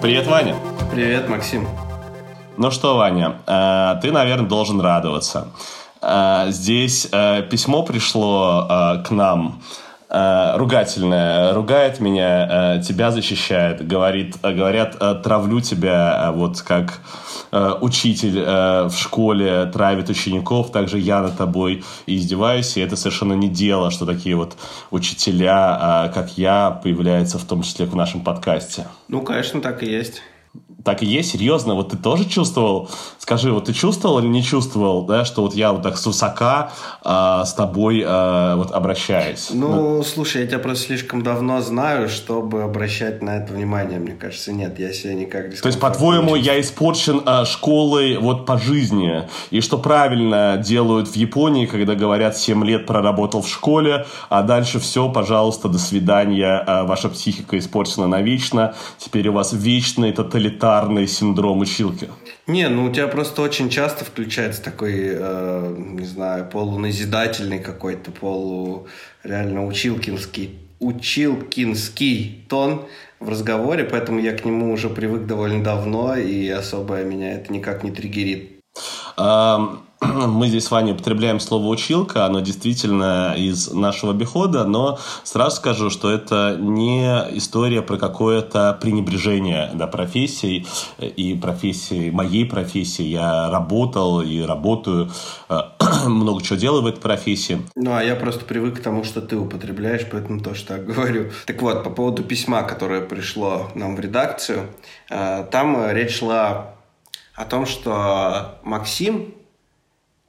Привет, Ваня. Привет, Максим. Ну что, Ваня, э, ты, наверное, должен радоваться. Э, здесь э, письмо пришло к нам ругательное, ругает меня, тебя защищает, говорит, говорят, травлю тебя, вот как учитель в школе травит учеников, также я над тобой издеваюсь, и это совершенно не дело, что такие вот учителя, как я, появляются в том числе в нашем подкасте. Ну, конечно, так и есть так и есть, серьезно, вот ты тоже чувствовал, скажи, вот ты чувствовал или не чувствовал, да, что вот я вот так с высока э, с тобой э, вот обращаюсь? Ну, да. слушай, я тебя просто слишком давно знаю, чтобы обращать на это внимание, мне кажется, нет, я себя никак не То есть, по-твоему, я испорчен э, школой вот по жизни, и что правильно делают в Японии, когда говорят, 7 лет проработал в школе, а дальше все, пожалуйста, до свидания, э, ваша психика испорчена навечно, теперь у вас вечный тоталитарный бинарный синдром училки? Не, ну у тебя просто очень часто включается такой, э, не знаю, полуназидательный какой-то, полу реально училкинский, училкинский тон в разговоре, поэтому я к нему уже привык довольно давно, и особо меня это никак не триггерит. мы здесь с вами употребляем слово «училка», оно действительно из нашего обихода, но сразу скажу, что это не история про какое-то пренебрежение да, профессией и профессией, моей профессии. Я работал и работаю, э, много чего делаю в этой профессии. Ну, а я просто привык к тому, что ты употребляешь, поэтому тоже так говорю. Так вот, по поводу письма, которое пришло нам в редакцию, э, там речь шла о том, что Максим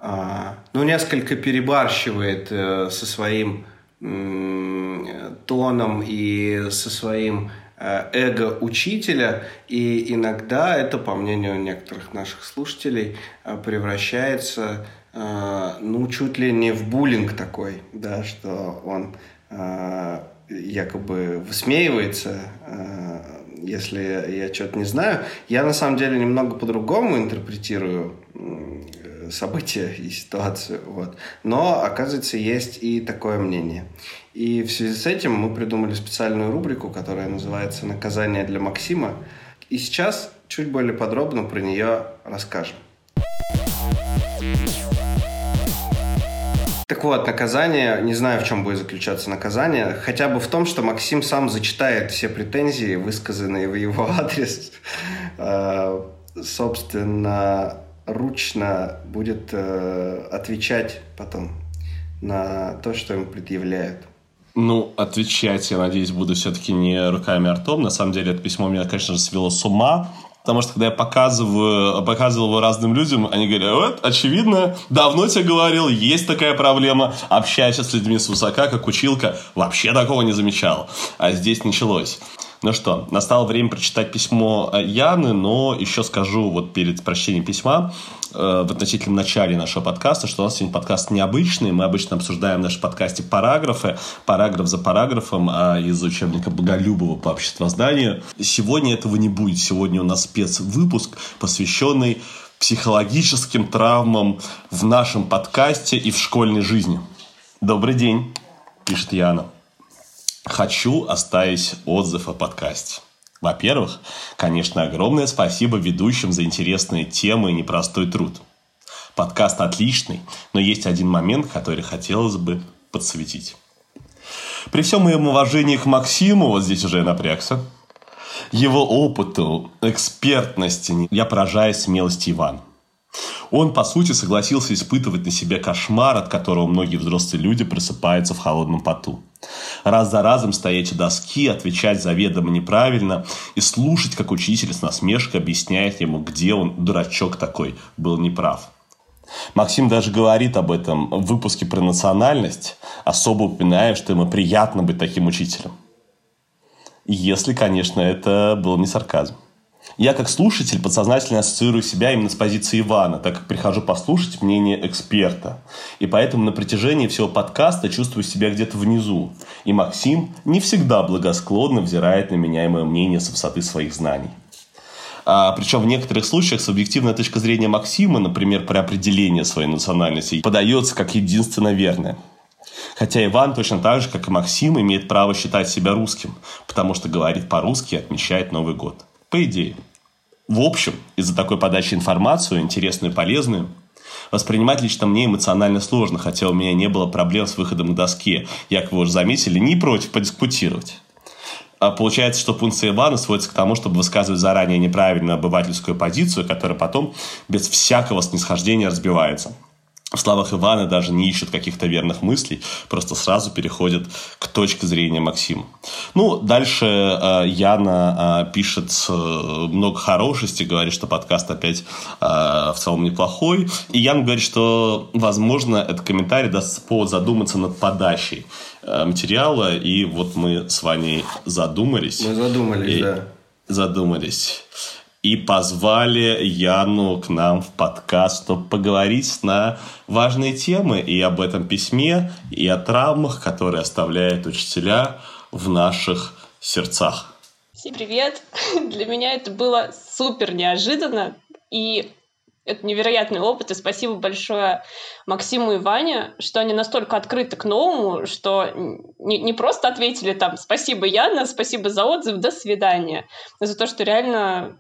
ну, несколько перебарщивает э, со своим тоном и со своим э, эго учителя, и иногда это, по мнению некоторых наших слушателей, э, превращается, ну, чуть ли не в буллинг такой, да, что он якобы высмеивается, если я что-то не знаю. Я на самом деле немного по-другому интерпретирую события и ситуацию. Вот. Но, оказывается, есть и такое мнение. И в связи с этим мы придумали специальную рубрику, которая называется «Наказание для Максима». И сейчас чуть более подробно про нее расскажем. Так вот, наказание, не знаю, в чем будет заключаться наказание, хотя бы в том, что Максим сам зачитает все претензии, высказанные в его адрес. А, собственно, ручно будет э, отвечать потом на то, что им предъявляют. Ну, отвечать, я надеюсь, буду все-таки не руками, а ртом. На самом деле, это письмо меня, конечно же, свело с ума. Потому что, когда я показываю, показывал его разным людям, они говорят, вот, очевидно, давно тебе говорил, есть такая проблема. Общаясь с людьми с высока, как училка, вообще такого не замечал. А здесь началось. Ну что, настало время прочитать письмо э, Яны, но еще скажу вот перед прочтением письма э, в относительном начале нашего подкаста, что у нас сегодня подкаст необычный. Мы обычно обсуждаем в нашем подкасте параграфы, параграф за параграфом а из учебника Боголюбова по обществознанию. Сегодня этого не будет. Сегодня у нас спецвыпуск, посвященный психологическим травмам в нашем подкасте и в школьной жизни. Добрый день, пишет Яна. Хочу оставить отзыв о подкасте. Во-первых, конечно, огромное спасибо ведущим за интересные темы и непростой труд. Подкаст отличный, но есть один момент, который хотелось бы подсветить. При всем моем уважении к Максиму, вот здесь уже я напрягся, его опыту, экспертности, я поражаюсь смелости Ивана. Он, по сути, согласился испытывать на себе кошмар, от которого многие взрослые люди просыпаются в холодном поту. Раз за разом стоять у доски, отвечать заведомо неправильно и слушать, как учитель с насмешкой объясняет ему, где он, дурачок такой, был неправ. Максим даже говорит об этом в выпуске про национальность, особо упоминая, что ему приятно быть таким учителем. Если, конечно, это был не сарказм. Я как слушатель подсознательно ассоциирую себя именно с позиции Ивана, так как прихожу послушать мнение эксперта. И поэтому на протяжении всего подкаста чувствую себя где-то внизу. И Максим не всегда благосклонно взирает на меня и мое мнение с высоты своих знаний. А, причем в некоторых случаях субъективная точка зрения Максима, например, при определении своей национальности, подается как единственно верная. Хотя Иван точно так же, как и Максим, имеет право считать себя русским, потому что говорит по-русски и отмечает Новый год. По идее. В общем, из-за такой подачи информацию, интересную и полезную, Воспринимать лично мне эмоционально сложно, хотя у меня не было проблем с выходом к доске. Я, как вы уже заметили, не против подискутировать. А получается, что функция Ивана сводится к тому, чтобы высказывать заранее неправильную обывательскую позицию, которая потом без всякого снисхождения разбивается в словах Ивана даже не ищут каких-то верных мыслей, просто сразу переходят к точке зрения Максима. Ну, дальше э, Яна э, пишет э, много хорошести, говорит, что подкаст опять э, в целом неплохой. И Ян говорит, что, возможно, этот комментарий даст повод задуматься над подачей э, материала. И вот мы с Ваней задумались. Мы задумались, и да. Задумались и позвали Яну к нам в подкаст, чтобы поговорить на важные темы и об этом письме, и о травмах, которые оставляют учителя в наших сердцах. Всем привет! Для меня это было супер неожиданно, и это невероятный опыт, и спасибо большое Максиму и Ване, что они настолько открыты к новому, что не, не просто ответили там «спасибо, Яна, спасибо за отзыв, до свидания», за то, что реально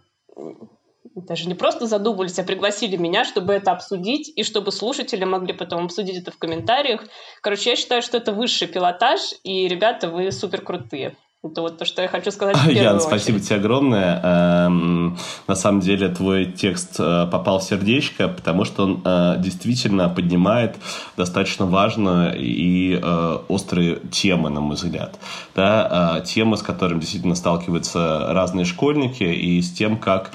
даже не просто задумались, а пригласили меня, чтобы это обсудить, и чтобы слушатели могли потом обсудить это в комментариях. Короче, я считаю, что это высший пилотаж, и, ребята, вы супер крутые. Это вот то, что я хочу сказать. Ян, спасибо тебе огромное. Эм, на самом деле твой текст э, попал в сердечко, потому что он э, действительно поднимает достаточно важные и э, острые темы, на мой взгляд. Да, темы, с которыми действительно сталкиваются разные школьники, и с тем, как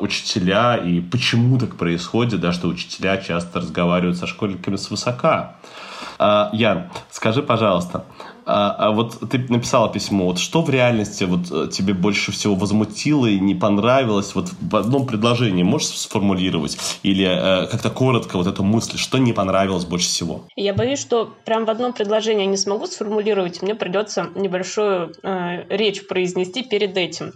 учителя, и почему так происходит, да, что учителя часто разговаривают со школьниками свысока. Ян, скажи, пожалуйста, а, а вот ты написала письмо. Вот что в реальности вот э, тебе больше всего возмутило и не понравилось? Вот в одном предложении можешь сформулировать или э, как-то коротко вот эту мысль, что не понравилось больше всего? Я боюсь, что прям в одном предложении не смогу сформулировать. Мне придется небольшую э, речь произнести перед этим.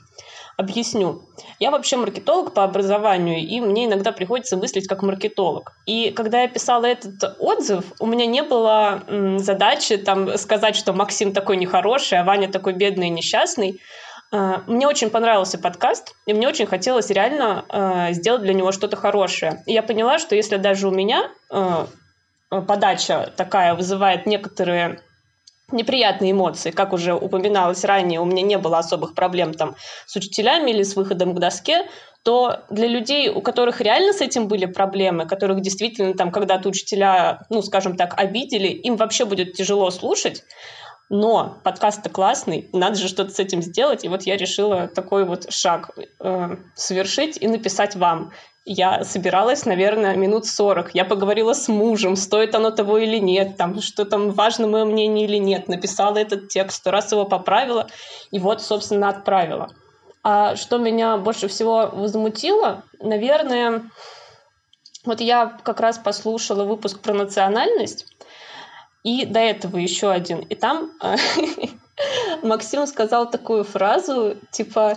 Объясню. Я вообще маркетолог по образованию, и мне иногда приходится мыслить как маркетолог. И когда я писала этот отзыв, у меня не было м, задачи там сказать, что Максим такой нехороший, а Ваня такой бедный и несчастный. Э, мне очень понравился подкаст, и мне очень хотелось реально э, сделать для него что-то хорошее. И я поняла, что если даже у меня э, подача такая вызывает некоторые неприятные эмоции. Как уже упоминалось ранее, у меня не было особых проблем там с учителями или с выходом к доске, то для людей, у которых реально с этим были проблемы, которых действительно там когда-то учителя, ну, скажем так, обидели, им вообще будет тяжело слушать, но подкаст-то классный, надо же что-то с этим сделать, и вот я решила такой вот шаг э, совершить и написать вам. Я собиралась, наверное, минут 40. Я поговорила с мужем, стоит оно того или нет, там, что там важно мое мнение или нет. Написала этот текст, сто раз его поправила, и вот, собственно, отправила. А что меня больше всего возмутило, наверное, вот я как раз послушала выпуск про национальность, и до этого еще один. И там Максим сказал такую фразу, типа,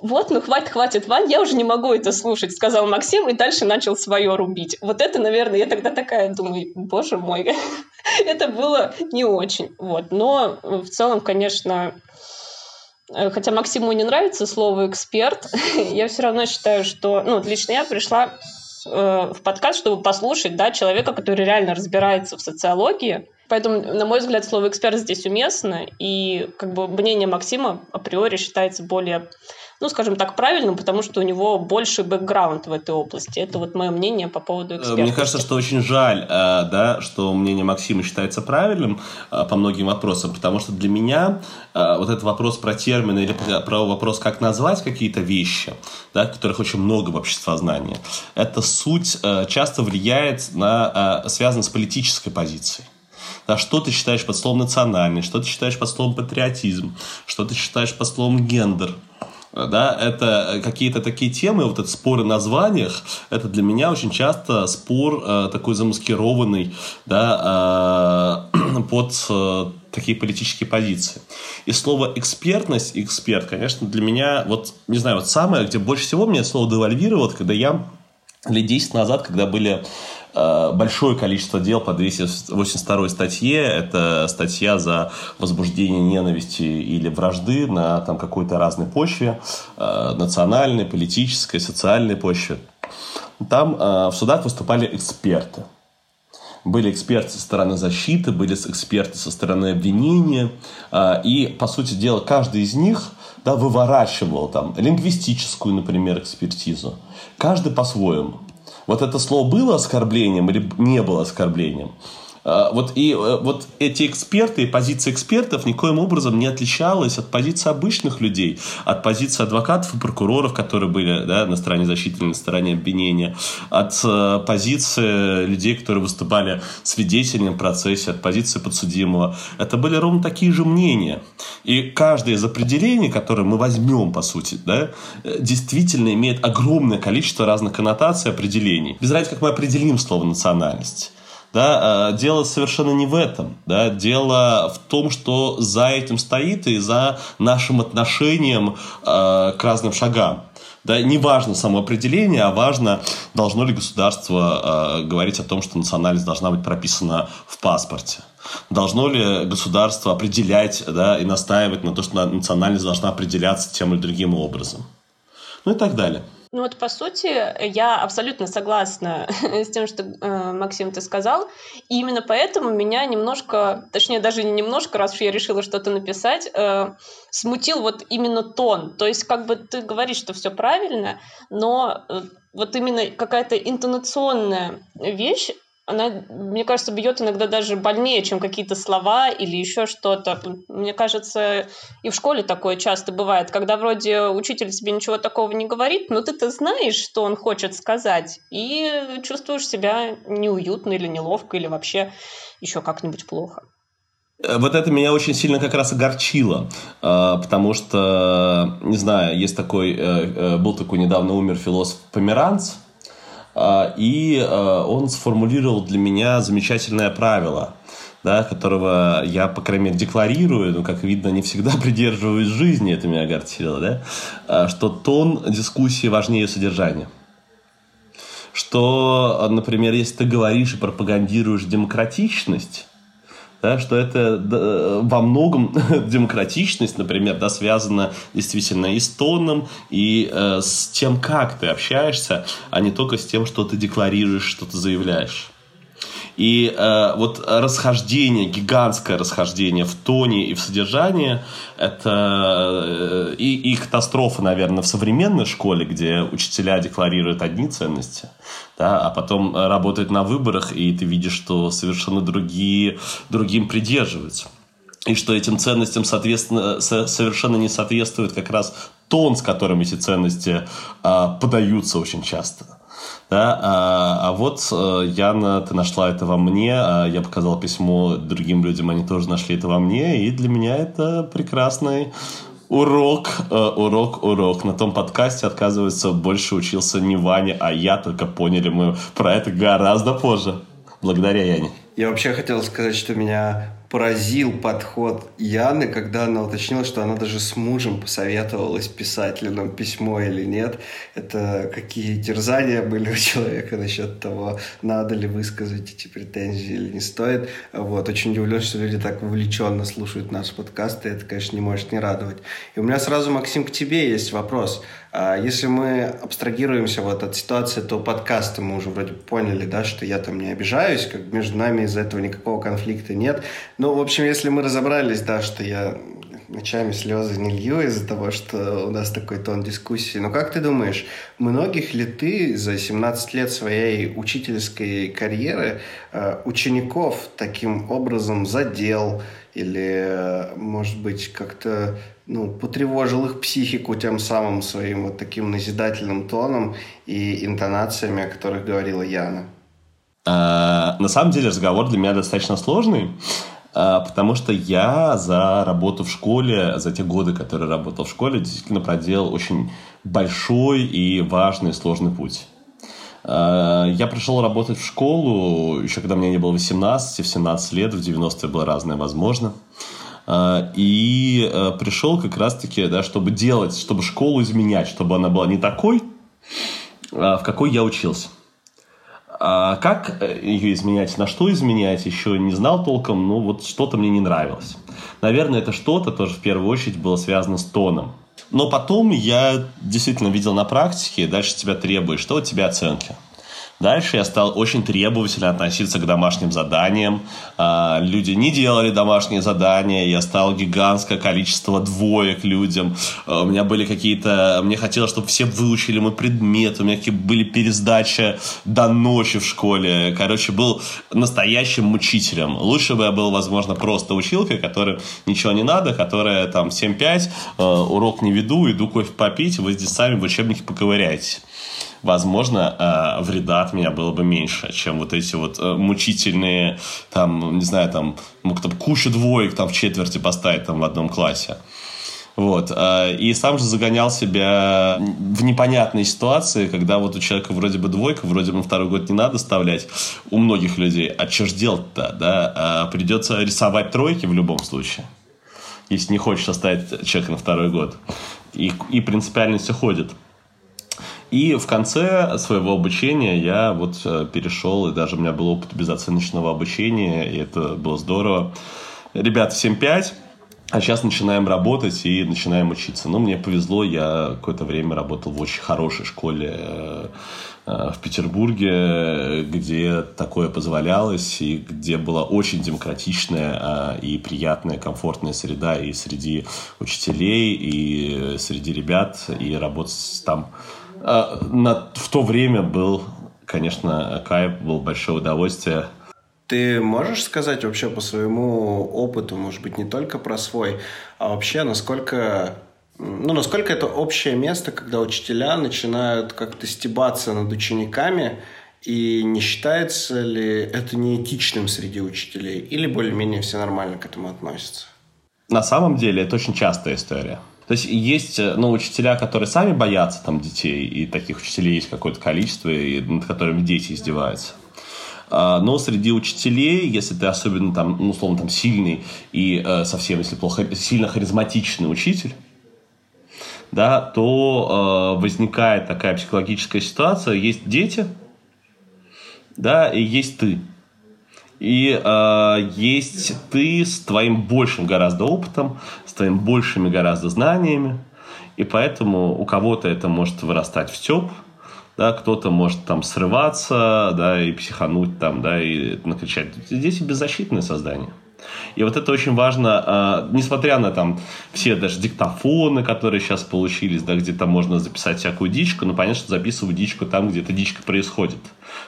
вот, ну хватит, хватит, Вань, я уже не могу это слушать, сказал Максим, и дальше начал свое рубить. Вот это, наверное, я тогда такая думаю, боже мой, это было не очень. Вот. Но в целом, конечно, э, хотя Максиму не нравится слово «эксперт», я все равно считаю, что, ну, лично я пришла э, в подкаст, чтобы послушать, да, человека, который реально разбирается в социологии, Поэтому, на мой взгляд, слово «эксперт» здесь уместно, и как бы мнение Максима априори считается более ну, скажем так, правильным, потому что у него больше бэкграунд в этой области. Это вот мое мнение по поводу эксперта. Мне кажется, что очень жаль, э, да, что мнение Максима считается правильным э, по многим вопросам, потому что для меня э, вот этот вопрос про термины или про вопрос, как назвать какие-то вещи, да, которых очень много в обществознании, эта суть часто влияет на, связана с политической позицией. Да, что ты считаешь под словом национальный, что ты считаешь под словом патриотизм, что ты считаешь под словом гендер да, это какие-то такие темы, вот этот спор о названиях, это для меня очень часто спор э, такой замаскированный, да, э, под э, такие политические позиции. И слово экспертность, эксперт, конечно, для меня, вот, не знаю, вот самое, где больше всего мне слово девальвировало, когда я лет 10 назад, когда были э, большое количество дел по 282 статье. Это статья за возбуждение ненависти или вражды на там, какой-то разной почве, э, национальной, политической, социальной почве. Там в судах выступали эксперты. Были эксперты со стороны защиты, были эксперты со стороны обвинения. И, по сути дела, каждый из них да, выворачивал там лингвистическую, например, экспертизу. Каждый по-своему. Вот это слово было оскорблением или не было оскорблением? А, вот, и э, вот эти эксперты позиция экспертов никоим образом не отличалась от позиции обычных людей, от позиции адвокатов и прокуроров, которые были да, на стороне защиты на стороне обвинения, от э, позиции людей, которые выступали свидетелями в процессе, от позиции подсудимого. Это были ровно такие же мнения. И каждое из определений, которое мы возьмем, по сути, да, э, действительно имеет огромное количество разных коннотаций определений. Без разницы, как мы определим слово «национальность». Да, э, дело совершенно не в этом. Да, дело в том, что за этим стоит и за нашим отношением э, к разным шагам. Да, не важно самоопределение, а важно, должно ли государство э, говорить о том, что национальность должна быть прописана в паспорте. Должно ли государство определять да, и настаивать на то, что национальность должна определяться тем или другим образом. Ну и так далее. Ну вот, по сути, я абсолютно согласна с тем, что э, Максим ты сказал. И именно поэтому меня немножко, точнее, даже не немножко, раз уж я решила что-то написать, э, смутил вот именно тон. То есть, как бы ты говоришь, что все правильно, но э, вот именно какая-то интонационная вещь, она, мне кажется, бьет иногда даже больнее, чем какие-то слова или еще что-то. Мне кажется, и в школе такое часто бывает, когда вроде учитель тебе ничего такого не говорит, но ты-то знаешь, что он хочет сказать, и чувствуешь себя неуютно или неловко, или вообще еще как-нибудь плохо. Э, вот это меня очень сильно как раз огорчило, э, потому что, не знаю, есть такой, э, был такой недавно умер философ Померанц, и а, он сформулировал для меня замечательное правило, да, которого я, по крайней мере, декларирую, но, как видно, не всегда придерживаюсь жизни, это меня огорчило, да, а, что тон дискуссии важнее содержания. Что, например, если ты говоришь и пропагандируешь демократичность, да, что это во многом демократичность, например, да, связана действительно и с тоном, и э, с тем, как ты общаешься, а не только с тем, что ты декларируешь, что ты заявляешь. И э, вот расхождение, гигантское расхождение в тоне и в содержании, это э, и, и катастрофа, наверное, в современной школе, где учителя декларируют одни ценности, да, а потом работают на выборах, и ты видишь, что совершенно другие, другим придерживаются. И что этим ценностям, соответственно, совершенно не соответствует как раз тон, с которым эти ценности э, подаются очень часто. Да, а, а вот э, Яна, ты нашла это во мне, а я показал письмо другим людям, они тоже нашли это во мне, и для меня это прекрасный урок, э, урок, урок. На том подкасте, отказывается, больше учился не Ваня, а я, только поняли мы про это гораздо позже. Благодаря Яне. Я вообще хотел сказать, что меня поразил подход Яны, когда она уточнила, что она даже с мужем посоветовалась, писать ли нам письмо или нет. Это какие терзания были у человека насчет того, надо ли высказать эти претензии или не стоит. Вот. Очень удивлен, что люди так увлеченно слушают наш подкаст, и это, конечно, не может не радовать. И у меня сразу, Максим, к тебе есть вопрос. А если мы абстрагируемся вот от ситуации то подкаста, мы уже вроде поняли, да, что я там не обижаюсь, как между нами из-за этого никакого конфликта нет. Ну, в общем, если мы разобрались, да, что я ночами слезы не лью из-за того, что у нас такой тон дискуссии. Но как ты думаешь, многих ли ты за 17 лет своей учительской карьеры э, учеников таким образом задел или, э, может быть, как-то ну, потревожил их психику тем самым своим вот таким назидательным тоном и интонациями, о которых говорила Яна? А, на самом деле разговор для меня достаточно сложный, потому что я за работу в школе, за те годы, которые работал в школе, действительно проделал очень большой и важный сложный путь. А, я пришел работать в школу еще когда мне не было 18, в 17 лет, в 90-е было разное возможно. А, и э, пришел как раз-таки, да, чтобы делать, чтобы школу изменять, чтобы она была не такой, в какой я учился. А как ее изменять, на что изменять, еще не знал толком, но вот что-то мне не нравилось. Наверное, это что-то тоже в первую очередь было связано с тоном. Но потом я действительно видел на практике, дальше тебя требует, что у тебя оценки. Дальше я стал очень требовательно относиться к домашним заданиям. А, люди не делали домашние задания, я стал гигантское количество двоек людям. А, у меня были какие-то... Мне хотелось, чтобы все выучили мой предмет. У меня какие были пересдачи до ночи в школе. Короче, был настоящим мучителем. Лучше бы я был, возможно, просто училкой, которой ничего не надо, которая там 7-5, а, урок не веду, иду кофе попить, вы здесь сами в учебнике поковыряетесь возможно, э, вреда от меня было бы меньше, чем вот эти вот э, мучительные, там, не знаю, там, мог там кучу двоек там в четверти поставить там в одном классе. Вот. Э, и сам же загонял себя в непонятные ситуации, когда вот у человека вроде бы двойка, вроде бы на второй год не надо вставлять у многих людей. А что ж делать-то, да? Придется рисовать тройки в любом случае, если не хочешь оставить человека на второй год. И, и принципиальность уходит. И в конце своего обучения я вот э, перешел, и даже у меня был опыт безоценочного обучения, и это было здорово. Ребята, 7-5, а сейчас начинаем работать и начинаем учиться. Ну, мне повезло, я какое-то время работал в очень хорошей школе э, э, в Петербурге, где такое позволялось, и где была очень демократичная и приятная, комфортная среда и среди учителей, и среди ребят, и работать там а, на, в то время был, конечно, кайф, был большое удовольствие. Ты можешь сказать вообще по своему опыту, может быть, не только про свой, а вообще насколько ну, насколько это общее место, когда учителя начинают как-то стебаться над учениками, и не считается ли это неэтичным среди учителей? Или более-менее все нормально к этому относятся? На самом деле это очень частая история. То есть есть э, ну, учителя, которые сами боятся там детей, и таких учителей есть какое-то количество, и над которыми дети издеваются. А, но среди учителей, если ты особенно там, ну, условно, там сильный и э, совсем, если плохо, сильно харизматичный учитель, да, то э, возникает такая психологическая ситуация. Есть дети, да, и есть ты. И э, есть ты с твоим большим гораздо опытом, с твоими большими гораздо знаниями. И поэтому у кого-то это может вырастать в степ, да, кто-то может там срываться, да, и психануть там, да, и накричать. Дети беззащитное создание. И вот это очень важно, э, несмотря на там все даже диктофоны, которые сейчас получились, да, где то можно записать всякую дичку, но понятно, что записывать дичку там, где эта дичка происходит.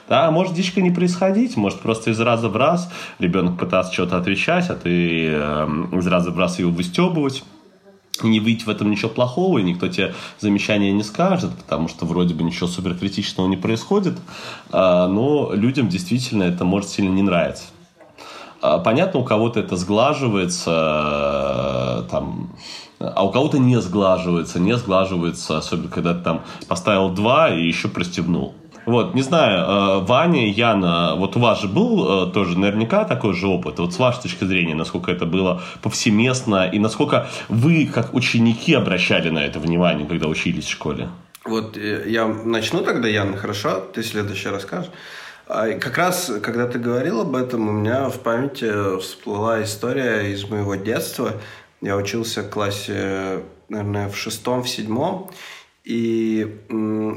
Да, может дичка не происходить, может просто из раза в раз ребенок пытаться что-то отвечать, а ты э, из раза в раз его выстебывать не выйти в этом ничего плохого, и никто тебе замечания не скажет, потому что вроде бы ничего суперкритичного не происходит, а, но людям действительно это может сильно не нравиться. А, понятно, у кого-то это сглаживается, там, а у кого-то не сглаживается, не сглаживается, особенно когда ты там поставил два и еще пристегнул. Вот, не знаю, э, Ваня, Яна, вот у вас же был э, тоже наверняка такой же опыт. Вот с вашей точки зрения, насколько это было повсеместно и насколько вы, как ученики, обращали на это внимание, когда учились в школе? Вот э, я начну тогда, Яна, хорошо? Ты следующий расскажешь. А, как раз, когда ты говорил об этом, у меня в памяти всплыла история из моего детства. Я учился в классе, наверное, в шестом, в седьмом. И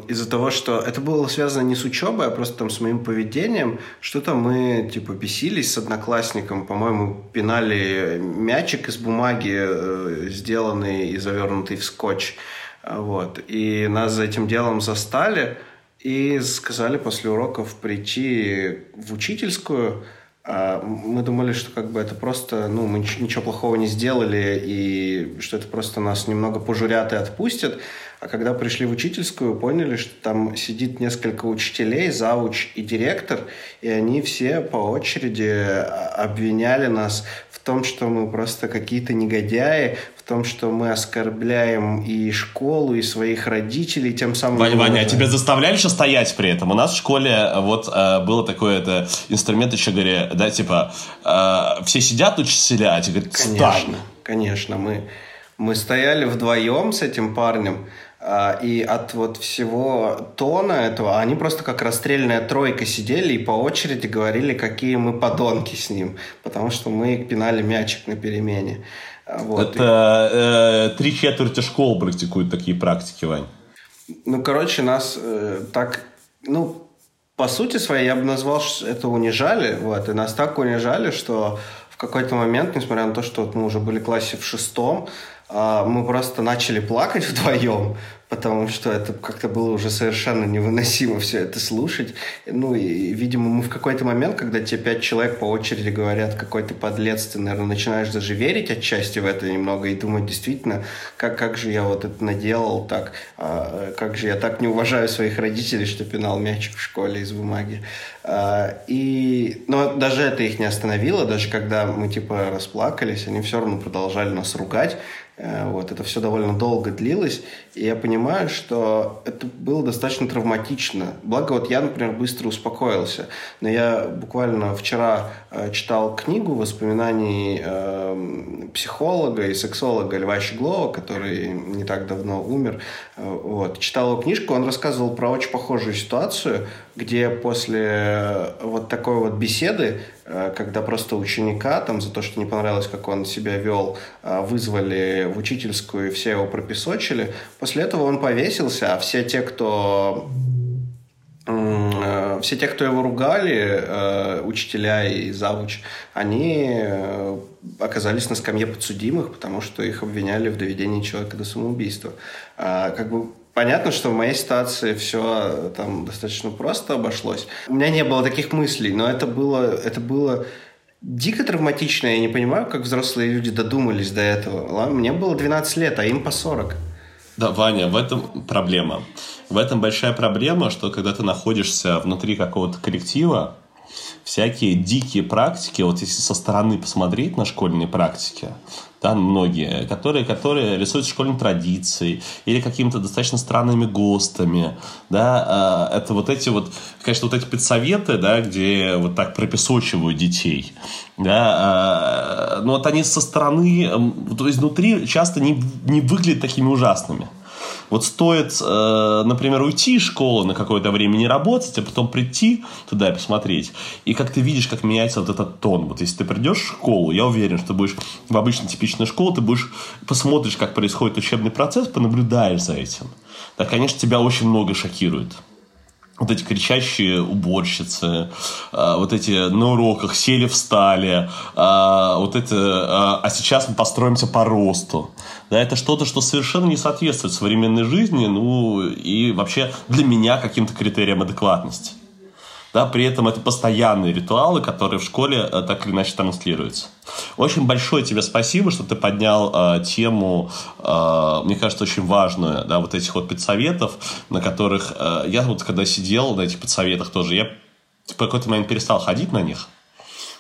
из-за того, что это было связано не с учебой, а просто там с моим поведением, что-то мы типа бесились с одноклассником, по-моему, пинали мячик из бумаги, э, сделанный и завернутый в скотч. Вот. И нас за этим делом застали и сказали после уроков прийти в учительскую. А мы думали, что как бы это просто, ну, мы ничего плохого не сделали, и что это просто нас немного пожурят и отпустят. А когда пришли в учительскую, поняли, что там сидит несколько учителей, зауч и директор, и они все по очереди а, обвиняли нас том, что мы просто какие-то негодяи, в том, что мы оскорбляем и школу, и своих родителей, тем самым... Ваня, Ваня, а тебя заставляли еще стоять при этом? У нас в школе э, вот э, было такое это инструмент еще говоря, да, типа, э, все сидят учителя, а тебе говорят, Конечно, конечно, мы, мы стояли вдвоем с этим парнем, и от вот всего тона этого они просто как расстрельная тройка сидели и по очереди говорили, какие мы подонки с ним, потому что мы пинали мячик на перемене. Вот. Это э, три четверти школ практикуют такие практики, Вань. Ну, короче, нас э, так, ну, по сути своей я бы назвал, что это унижали, вот, и нас так унижали, что в какой-то момент, несмотря на то, что вот мы уже были в классе в шестом, э, мы просто начали плакать вдвоем, потому что это как-то было уже совершенно невыносимо все это слушать. Ну и, видимо, мы в какой-то момент, когда тебе пять человек по очереди говорят, какой ты подлец, ты, наверное, начинаешь даже верить отчасти в это немного и думать, действительно, как, как же я вот это наделал так, а, как же я так не уважаю своих родителей, что пинал мячик в школе из бумаги. А, и, но даже это их не остановило, даже когда мы типа расплакались, они все равно продолжали нас ругать, Э, вот, это все довольно долго длилось, и я понимаю, что это было достаточно травматично. Благо, вот я, например, быстро успокоился. Но я буквально вчера э, читал книгу воспоминаний э, психолога и сексолога Льва Щеглова, который не так давно умер. Э, вот. Читал его книжку, он рассказывал про очень похожую ситуацию, где после вот такой вот беседы Э, когда просто ученика там за то, что не понравилось, как он себя вел, э, вызвали в учительскую и все его пропесочили. После этого он повесился, а все те, кто э, все те, кто его ругали, учителя и завуч, они оказались на скамье подсудимых, потому что их обвиняли в доведении человека до самоубийства. А, как бы Понятно, что в моей ситуации все там достаточно просто обошлось. У меня не было таких мыслей, но это было, это было дико травматично. Я не понимаю, как взрослые люди додумались до этого. Мне было 12 лет, а им по 40. Да, Ваня, в этом проблема. В этом большая проблема, что когда ты находишься внутри какого-то коллектива, всякие дикие практики, вот если со стороны посмотреть на школьные практики, да, многие, которые, которые рисуют школьные традиции или какими-то достаточно странными ГОСТами, да, а, это вот эти вот, конечно, вот эти педсоветы, да, где вот так пропесочивают детей, да, а, но вот они со стороны, то есть внутри часто не, не выглядят такими ужасными. Вот стоит, э, например, уйти из школы на какое-то время не работать, а потом прийти туда и посмотреть. И как ты видишь, как меняется вот этот тон. Вот если ты придешь в школу, я уверен, что будешь в обычной типичной школе, ты будешь посмотришь, как происходит учебный процесс, понаблюдаешь за этим. Да, конечно, тебя очень много шокирует вот эти кричащие уборщицы, а, вот эти на уроках сели, встали, а, вот это, а, а сейчас мы построимся по росту. Да, это что-то, что совершенно не соответствует современной жизни, ну и вообще для меня каким-то критериям адекватности. Да, при этом это постоянные ритуалы, которые в школе э, так или иначе транслируются. Очень большое тебе спасибо, что ты поднял э, тему, э, мне кажется, очень важную, да, вот этих вот педсоветов, на которых э, я вот когда сидел на этих педсоветах тоже, я в какой-то момент перестал ходить на них,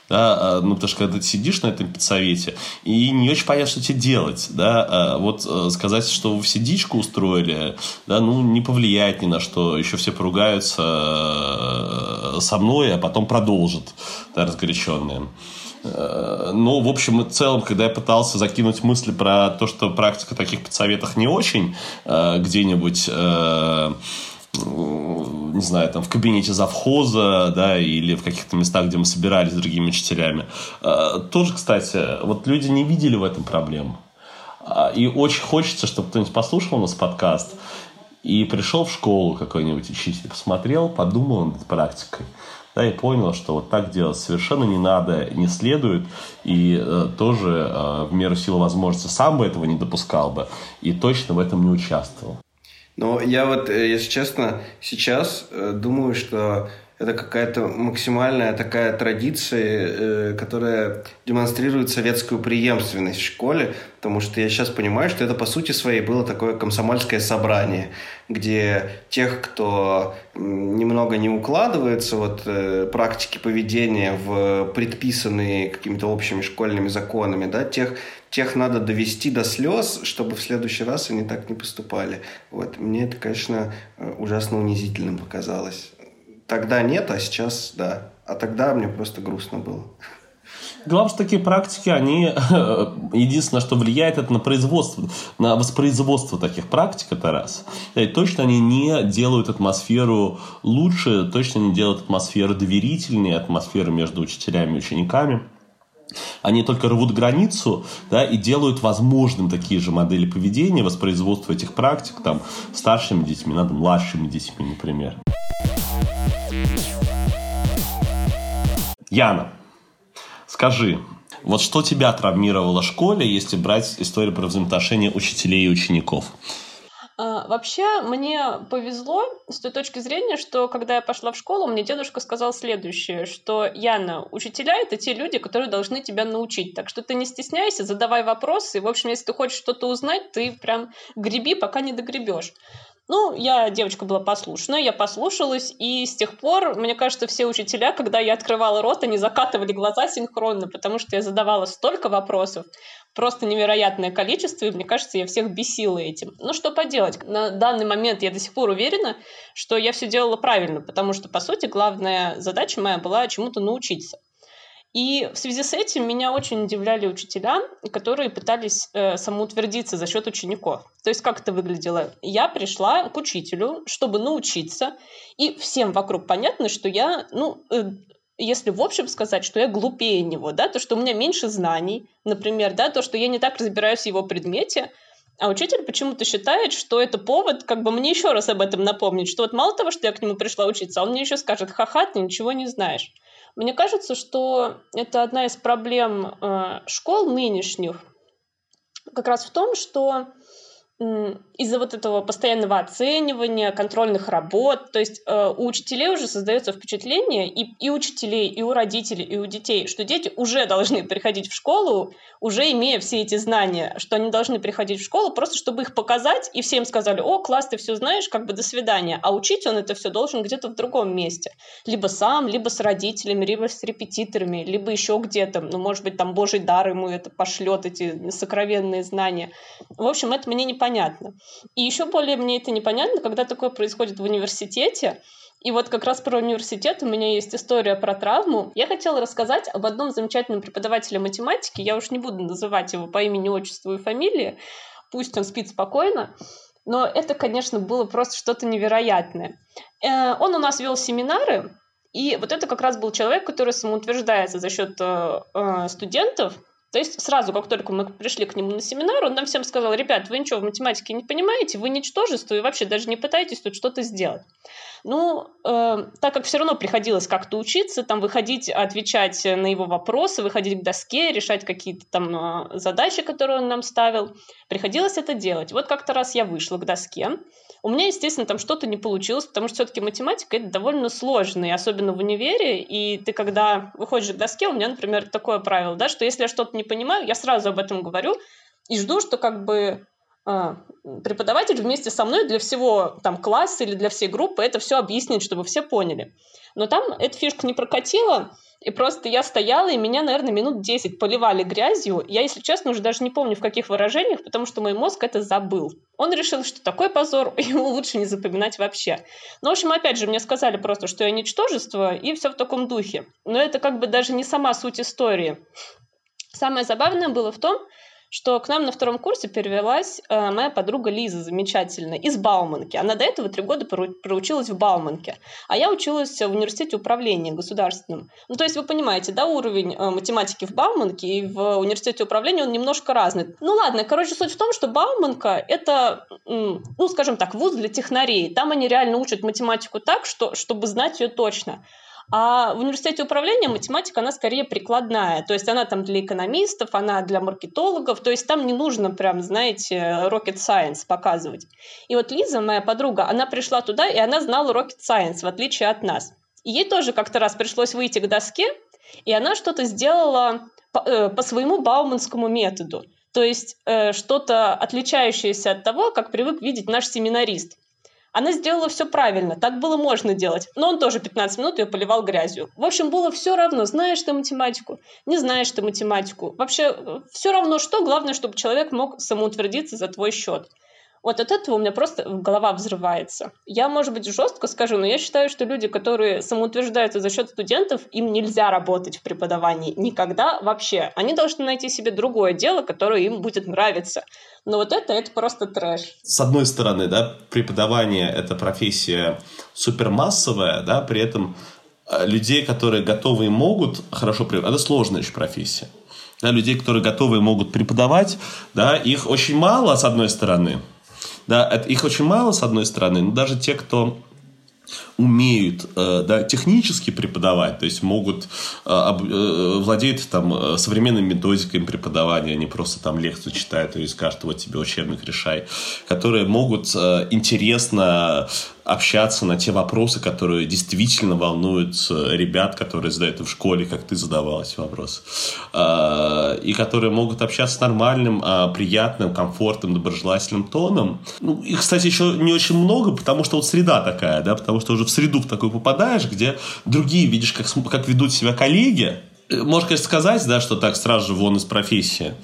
да, а, ну, потому что когда ты сидишь на этом педсовете, и не очень понятно, что тебе делать, да, а вот э, сказать, что вы все дичку устроили, да, ну, не повлияет ни на что, еще все поругаются э, со мной, а потом продолжат, да, разгоряченные. Э, но, в общем и целом, когда я пытался закинуть мысли про то, что практика таких подсоветах не очень, где-нибудь не знаю, там в кабинете завхоза, да, или в каких-то местах, где мы собирались с другими учителями. А, тоже, кстати, вот люди не видели в этом проблему. А, и очень хочется, чтобы кто-нибудь послушал у нас подкаст и пришел в школу какой-нибудь учитель, посмотрел, подумал над практикой, да, и понял, что вот так делать совершенно не надо, не следует, и э, тоже э, в меру силы возможности сам бы этого не допускал бы, и точно в этом не участвовал. Но я вот, э, если честно, сейчас э, думаю, что это какая-то максимальная такая традиция, э, которая демонстрирует советскую преемственность в школе, потому что я сейчас понимаю, что это по сути своей было такое комсомольское собрание, где тех, кто немного не укладывается вот практики поведения в предписанные какими-то общими школьными законами, да, тех, тех надо довести до слез, чтобы в следующий раз они так не поступали. Вот. Мне это, конечно, э, ужасно унизительным показалось. Тогда нет, а сейчас да. А тогда мне просто грустно было. Главное, что такие практики, они единственное, что влияет, это на производство, на воспроизводство таких практик, это раз. И точно они не делают атмосферу лучше, точно не делают атмосферу доверительнее, атмосферу между учителями и учениками. Они только рвут границу да, и делают возможным такие же модели поведения, воспроизводства этих практик там, старшими детьми, надо младшими детьми, например. Яна, скажи, вот что тебя травмировало в школе, если брать историю про взаимоотношения учителей и учеников? А, вообще, мне повезло с той точки зрения, что когда я пошла в школу, мне дедушка сказал следующее, что Яна, учителя — это те люди, которые должны тебя научить. Так что ты не стесняйся, задавай вопросы. И, в общем, если ты хочешь что-то узнать, ты прям греби, пока не догребешь. Ну, я девочка была послушная, я послушалась, и с тех пор, мне кажется, все учителя, когда я открывала рот, они закатывали глаза синхронно, потому что я задавала столько вопросов, просто невероятное количество, и мне кажется, я всех бесила этим. Ну, что поделать, на данный момент я до сих пор уверена, что я все делала правильно, потому что, по сути, главная задача моя была чему-то научиться. И в связи с этим меня очень удивляли учителя, которые пытались э, самоутвердиться за счет учеников. То есть как это выглядело? Я пришла к учителю, чтобы научиться, и всем вокруг понятно, что я, ну, э, если в общем сказать, что я глупее него, да, то, что у меня меньше знаний, например, да, то, что я не так разбираюсь в его предмете, а учитель почему-то считает, что это повод как бы мне еще раз об этом напомнить, что вот мало того, что я к нему пришла учиться, он мне еще скажет, ха-ха, ты ничего не знаешь. Мне кажется, что это одна из проблем э, школ нынешних, как раз в том, что из-за вот этого постоянного оценивания, контрольных работ, то есть э, у учителей уже создается впечатление, и, и учителей, и у родителей, и у детей, что дети уже должны приходить в школу, уже имея все эти знания, что они должны приходить в школу просто, чтобы их показать, и всем сказали, о, класс, ты все знаешь, как бы до свидания. А учить он это все должен где-то в другом месте. Либо сам, либо с родителями, либо с репетиторами, либо еще где-то. Ну, может быть, там Божий дар ему это пошлет, эти сокровенные знания. В общем, это мне не непонятно. И еще более мне это непонятно, когда такое происходит в университете, и вот как раз про университет у меня есть история про травму. Я хотела рассказать об одном замечательном преподавателе математики. Я уж не буду называть его по имени, отчеству и фамилии. Пусть он спит спокойно. Но это, конечно, было просто что-то невероятное. Э, он у нас вел семинары, и вот это как раз был человек, который самоутверждается за счет э, э, студентов, то есть сразу, как только мы пришли к нему на семинар, он нам всем сказал, ребят, вы ничего в математике не понимаете, вы ничтожество и вообще даже не пытаетесь тут что-то сделать. Ну, э, так как все равно приходилось как-то учиться, там выходить, отвечать на его вопросы, выходить к доске, решать какие-то там э, задачи, которые он нам ставил, приходилось это делать. Вот как-то раз я вышла к доске, у меня, естественно, там что-то не получилось, потому что все-таки математика это довольно сложно, и особенно в универе. И ты, когда выходишь к доске, у меня, например, такое правило, да, что если я что-то не понимаю, я сразу об этом говорю и жду, что как бы преподаватель вместе со мной для всего там класса или для всей группы это все объяснит, чтобы все поняли. Но там эта фишка не прокатила, и просто я стояла, и меня, наверное, минут 10 поливали грязью. Я, если честно, уже даже не помню, в каких выражениях, потому что мой мозг это забыл. Он решил, что такой позор ему лучше не запоминать вообще. Ну, в общем, опять же, мне сказали просто, что я ничтожество, и все в таком духе. Но это как бы даже не сама суть истории. Самое забавное было в том, что к нам на втором курсе перевелась э, моя подруга Лиза замечательная из Бауманки. Она до этого три года проучилась в Бауманке, а я училась в университете управления государственным. Ну, то есть вы понимаете, да, уровень э, математики в Бауманке и в университете управления он немножко разный. Ну ладно, короче, суть в том, что Бауманка это, ну, скажем так, вуз для технарей. Там они реально учат математику так, что, чтобы знать ее точно. А в университете управления математика, она скорее прикладная. То есть она там для экономистов, она для маркетологов. То есть там не нужно прям, знаете, rocket science показывать. И вот Лиза, моя подруга, она пришла туда, и она знала rocket science, в отличие от нас. И ей тоже как-то раз пришлось выйти к доске, и она что-то сделала по, э, по своему бауманскому методу. То есть э, что-то отличающееся от того, как привык видеть наш семинарист. Она сделала все правильно, так было можно делать. Но он тоже 15 минут ее поливал грязью. В общем, было все равно, знаешь ты математику, не знаешь ты математику. Вообще, все равно что, главное, чтобы человек мог самоутвердиться за твой счет. Вот от этого у меня просто голова взрывается. Я, может быть, жестко скажу, но я считаю, что люди, которые самоутверждаются за счет студентов, им нельзя работать в преподавании никогда вообще. Они должны найти себе другое дело, которое им будет нравиться. Но вот это, это просто трэш. С одной стороны, да, преподавание – это профессия супермассовая, да, при этом э, людей, которые готовы и могут хорошо преподавать, это сложная еще профессия. Да, людей, которые готовы и могут преподавать, да, их очень мало, с одной стороны – да, их очень мало, с одной стороны, но даже те, кто умеют э, да, технически преподавать, то есть могут э, э, владеют там современными методиками преподавания, они просто там лекцию читают и скажут, вот тебе учебник решай, которые могут интересно общаться на те вопросы, которые действительно волнуют ребят, которые задают в школе, как ты задавал эти вопросы. И которые могут общаться нормальным, а, приятным, комфортным, доброжелательным тоном. Ну, их, кстати, еще не очень много, потому что вот среда такая, да, потому что уже в среду в такую попадаешь, где другие видишь, как, как ведут себя коллеги. Э, можно, конечно, сказать, да, что так сразу же вон из профессии.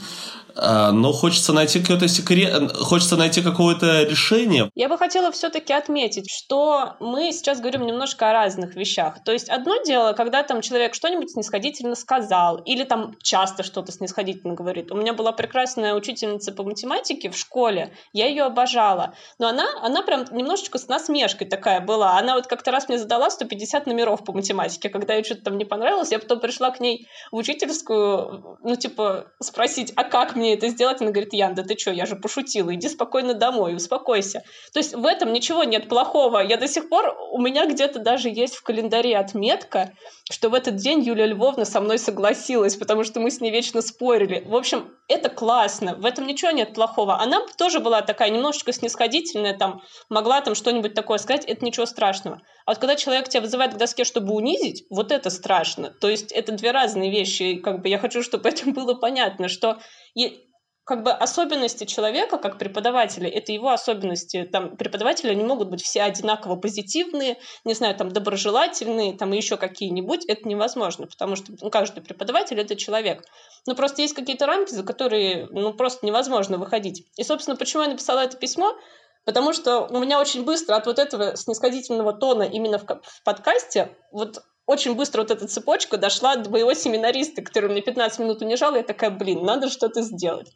А, но хочется найти какое-то секрет, хочется найти какое-то решение. Я бы хотела все-таки отметить, что мы сейчас говорим немножко о разных вещах. То есть одно дело, когда там человек что-нибудь снисходительно сказал, или там часто что-то снисходительно говорит. У меня была прекрасная учительница по математике в школе, я ее обожала. Но она, она прям немножечко с насмешкой такая была. Она вот как-то раз мне задала 150 номеров по математике, когда ей что-то там не понравилось, я потом пришла к ней в учительскую, ну типа спросить, а как мне это сделать? Она говорит, Ян, да ты что, я же пошутила, иди спокойно домой, успокойся. То есть в этом ничего нет плохого. Я до сих пор, у меня где-то даже есть в календаре отметка, что в этот день Юлия Львовна со мной согласилась, потому что мы с ней вечно спорили. В общем, это классно, в этом ничего нет плохого. Она тоже была такая немножечко снисходительная, там, могла там что-нибудь такое сказать, это ничего страшного. А вот когда человек тебя вызывает к доске, чтобы унизить, вот это страшно. То есть это две разные вещи. И как бы я хочу, чтобы это было понятно, что и как бы особенности человека как преподавателя, это его особенности. Там преподаватели, они могут быть все одинаково позитивные, не знаю, там доброжелательные, там еще какие-нибудь. Это невозможно, потому что ну, каждый преподаватель — это человек. Но просто есть какие-то рамки, за которые ну, просто невозможно выходить. И, собственно, почему я написала это письмо? Потому что у меня очень быстро от вот этого снисходительного тона именно в, в подкасте вот очень быстро вот эта цепочка дошла до моего семинариста, который мне 15 минут унижал, и я такая, блин, надо что-то сделать.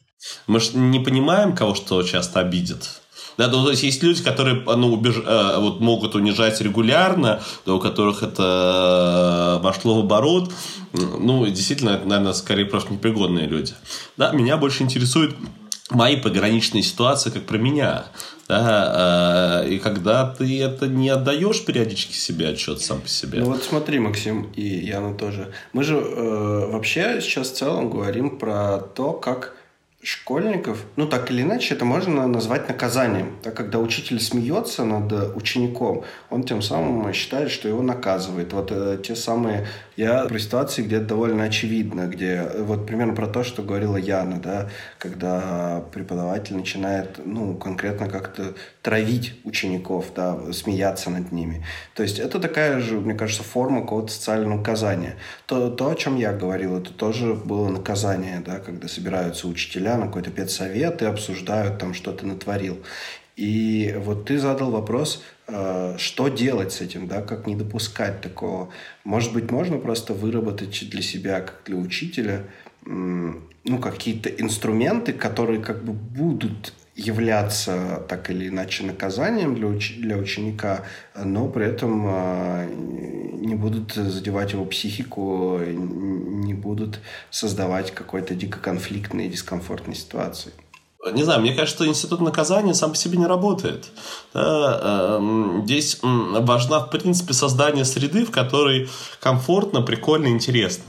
Мы же не понимаем, кого что часто обидит. Да, ну, то есть есть люди, которые ну, убеж... э, вот, могут унижать регулярно, да, у которых это э, вошло в оборот. Ну, действительно, это, наверное, скорее просто непригодные люди. Да, меня больше интересует мои пограничные ситуации, как про меня. Да, э, и когда ты это не отдаешь периодически себе отчет сам по себе. Ну вот смотри, Максим и Яна тоже. Мы же э, вообще сейчас в целом говорим про то, как школьников, ну так или иначе, это можно назвать наказанием. Так когда учитель смеется над учеником, он тем самым считает, что его наказывает. Вот э, те самые я про ситуации, где это довольно очевидно, где вот примерно про то, что говорила Яна, да, когда преподаватель начинает, ну, конкретно как-то травить учеников, да, смеяться над ними. То есть это такая же, мне кажется, форма какого-то социального наказания. То, то, о чем я говорил, это тоже было наказание, да, когда собираются учителя на какой-то педсовет и обсуждают там, что ты натворил. И вот ты задал вопрос, э, что делать с этим, да, как не допускать такого. Может быть, можно просто выработать для себя, как для учителя, ну, какие-то инструменты, которые как бы будут являться так или иначе наказанием для, уч- для ученика, но при этом э, не будут задевать его психику, не будут создавать какой-то дико конфликтной и дискомфортной ситуации не знаю, мне кажется, что институт наказания сам по себе не работает. Да, э, здесь важна, в принципе, создание среды, в которой комфортно, прикольно, интересно.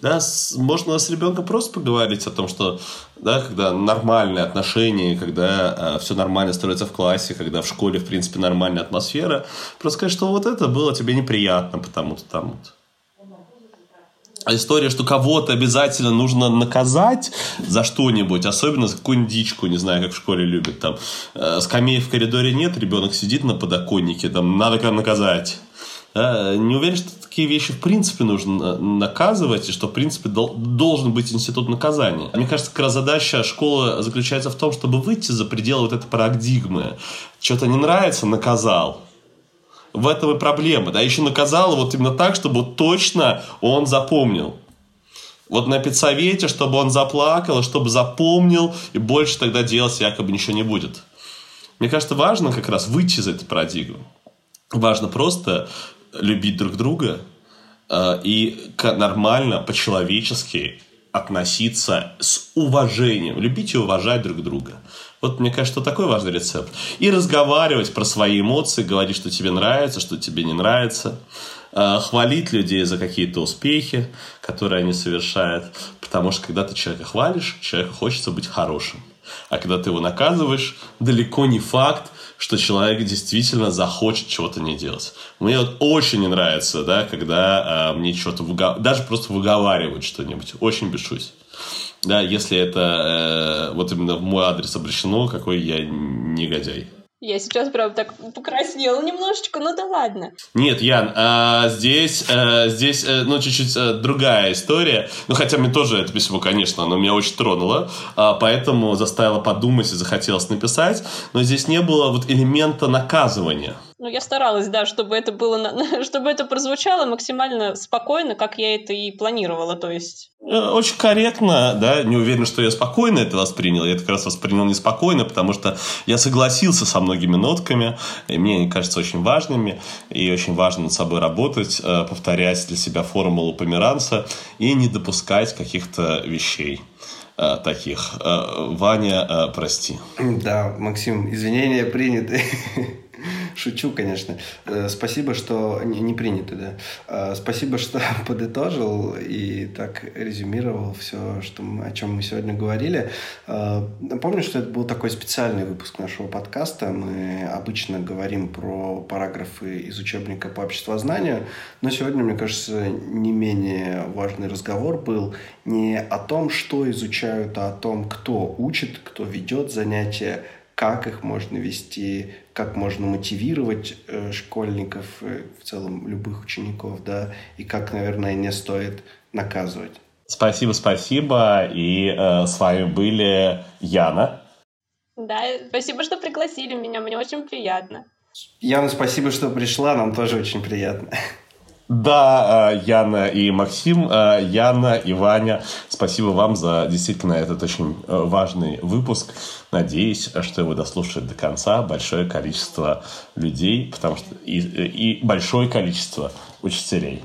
Да, с, можно с ребенком просто поговорить о том, что да, когда нормальные отношения, когда э, все нормально строится в классе, когда в школе, в принципе, нормальная атмосфера, просто сказать, что вот это было тебе неприятно, потому-то, тому-то история, что кого-то обязательно нужно наказать за что-нибудь, особенно за какую-нибудь дичку, не знаю, как в школе любят, там, э, скамей в коридоре нет, ребенок сидит на подоконнике, там, надо наказать. Да, не уверен, что такие вещи в принципе нужно наказывать, и что в принципе должен быть институт наказания. Мне кажется, как раз задача школы заключается в том, чтобы выйти за пределы вот этой парадигмы. Что-то не нравится, наказал в этом и проблема. Да, еще наказал вот именно так, чтобы точно он запомнил. Вот на педсовете, чтобы он заплакал, чтобы запомнил, и больше тогда делать якобы ничего не будет. Мне кажется, важно как раз выйти из этой парадигмы. Важно просто любить друг друга э, и нормально, по-человечески относиться с уважением, любить и уважать друг друга. Вот мне кажется, что такой важный рецепт. И разговаривать про свои эмоции, говорить, что тебе нравится, что тебе не нравится. Э, хвалить людей за какие-то успехи, которые они совершают. Потому что когда ты человека хвалишь, человеку хочется быть хорошим. А когда ты его наказываешь, далеко не факт, что человек действительно захочет чего-то не делать. Мне вот очень не нравится, да, когда э, мне что-то выгов... даже просто выговаривают что-нибудь. Очень бешусь. Да, если это э, вот именно в мой адрес обращено, какой я негодяй. Я сейчас прям так покраснела немножечко, ну да ладно. Нет, Ян, а здесь, а, здесь а, ну, чуть-чуть а, другая история. Ну, хотя мне тоже это письмо, конечно, оно меня очень тронуло, а, поэтому заставило подумать и захотелось написать. Но здесь не было вот элемента наказывания. Ну, я старалась, да, чтобы это было, чтобы это прозвучало максимально спокойно, как я это и планировала, то есть. Э, очень корректно, да, не уверен, что я спокойно это воспринял. Я это как раз воспринял неспокойно, потому что я согласился со многими нотками, и мне они кажутся очень важными, и очень важно над собой работать, э, повторять для себя формулу померанца и не допускать каких-то вещей э, таких. Ваня, прости. Да, Максим, извинения приняты. Шучу, конечно. Э, спасибо, что... Не принято, да. Э, спасибо, что подытожил и так резюмировал все, что мы, о чем мы сегодня говорили. Э, Помню, что это был такой специальный выпуск нашего подкаста. Мы обычно говорим про параграфы из учебника по обществознанию, но сегодня, мне кажется, не менее важный разговор был не о том, что изучают, а о том, кто учит, кто ведет занятия, как их можно вести, как можно мотивировать э, школьников, э, в целом любых учеников, да, и как, наверное, не стоит наказывать. Спасибо, спасибо. И э, с вами были Яна. Да, спасибо, что пригласили меня. Мне очень приятно. Яна, спасибо, что пришла. Нам тоже очень приятно. Да, э, Яна и Максим, э, Яна и Ваня, спасибо вам за действительно этот очень э, важный выпуск. Надеюсь, что его дослушает до конца большое количество людей, потому что и, и большое количество учителей.